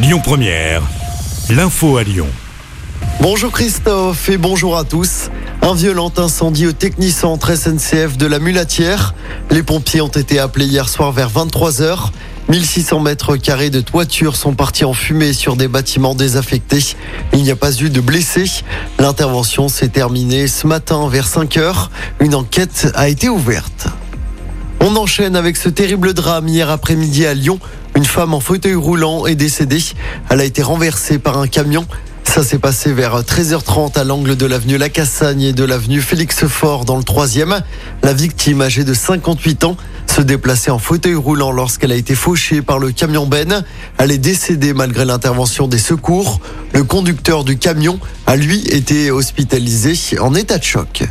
Lyon Première, l'info à Lyon. Bonjour Christophe et bonjour à tous. Un violent incendie au Technicentre SNCF de la Mulatière. Les pompiers ont été appelés hier soir vers 23h. 1600 mètres carrés de toiture sont partis en fumée sur des bâtiments désaffectés. Il n'y a pas eu de blessés. L'intervention s'est terminée ce matin vers 5 h Une enquête a été ouverte. On enchaîne avec ce terrible drame hier après-midi à Lyon. Une femme en fauteuil roulant est décédée. Elle a été renversée par un camion. Ça s'est passé vers 13h30 à l'angle de l'avenue Lacassagne et de l'avenue Félix Fort dans le troisième. La victime, âgée de 58 ans, se déplaçait en fauteuil roulant lorsqu'elle a été fauchée par le camion Ben. Elle est décédée malgré l'intervention des secours. Le conducteur du camion a lui été hospitalisé en état de choc.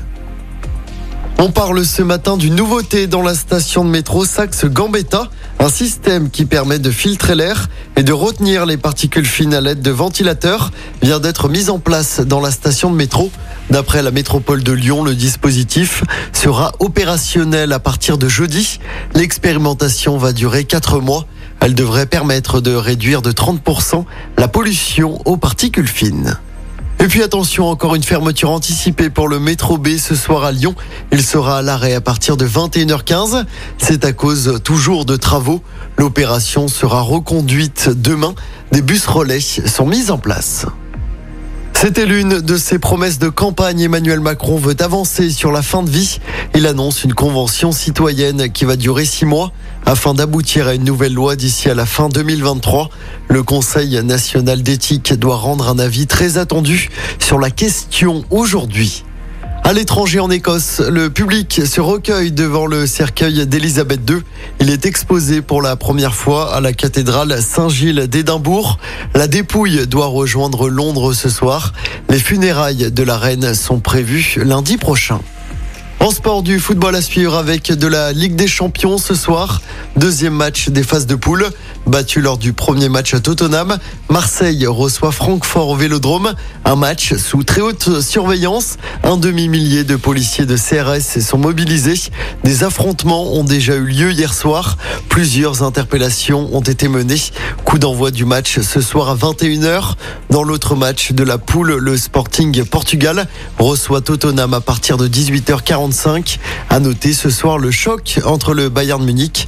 On parle ce matin d'une nouveauté dans la station de métro Saxe-Gambetta, un système qui permet de filtrer l'air et de retenir les particules fines à l'aide de ventilateurs vient d'être mis en place dans la station de métro. D'après la métropole de Lyon, le dispositif sera opérationnel à partir de jeudi. L'expérimentation va durer 4 mois. Elle devrait permettre de réduire de 30% la pollution aux particules fines. Et puis attention, encore une fermeture anticipée pour le métro B ce soir à Lyon. Il sera à l'arrêt à partir de 21h15. C'est à cause toujours de travaux. L'opération sera reconduite demain. Des bus relais sont mis en place. C'était l'une de ses promesses de campagne. Emmanuel Macron veut avancer sur la fin de vie. Il annonce une convention citoyenne qui va durer six mois afin d'aboutir à une nouvelle loi d'ici à la fin 2023. Le Conseil national d'éthique doit rendre un avis très attendu sur la question aujourd'hui. À l'étranger en Écosse, le public se recueille devant le cercueil d'Élisabeth II. Il est exposé pour la première fois à la cathédrale Saint-Gilles d'Édimbourg. La dépouille doit rejoindre Londres ce soir. Les funérailles de la reine sont prévues lundi prochain. En sport du football à suivre avec de la Ligue des Champions ce soir. Deuxième match des phases de poule. Battu lors du premier match à Tottenham, Marseille reçoit Francfort au Vélodrome. Un match sous très haute surveillance. Un demi-millier de policiers de CRS sont mobilisés. Des affrontements ont déjà eu lieu hier soir. Plusieurs interpellations ont été menées. Coup d'envoi du match ce soir à 21h. Dans l'autre match de la poule, le Sporting Portugal reçoit Tottenham à partir de 18h45. À noter ce soir le choc entre le Bayern Munich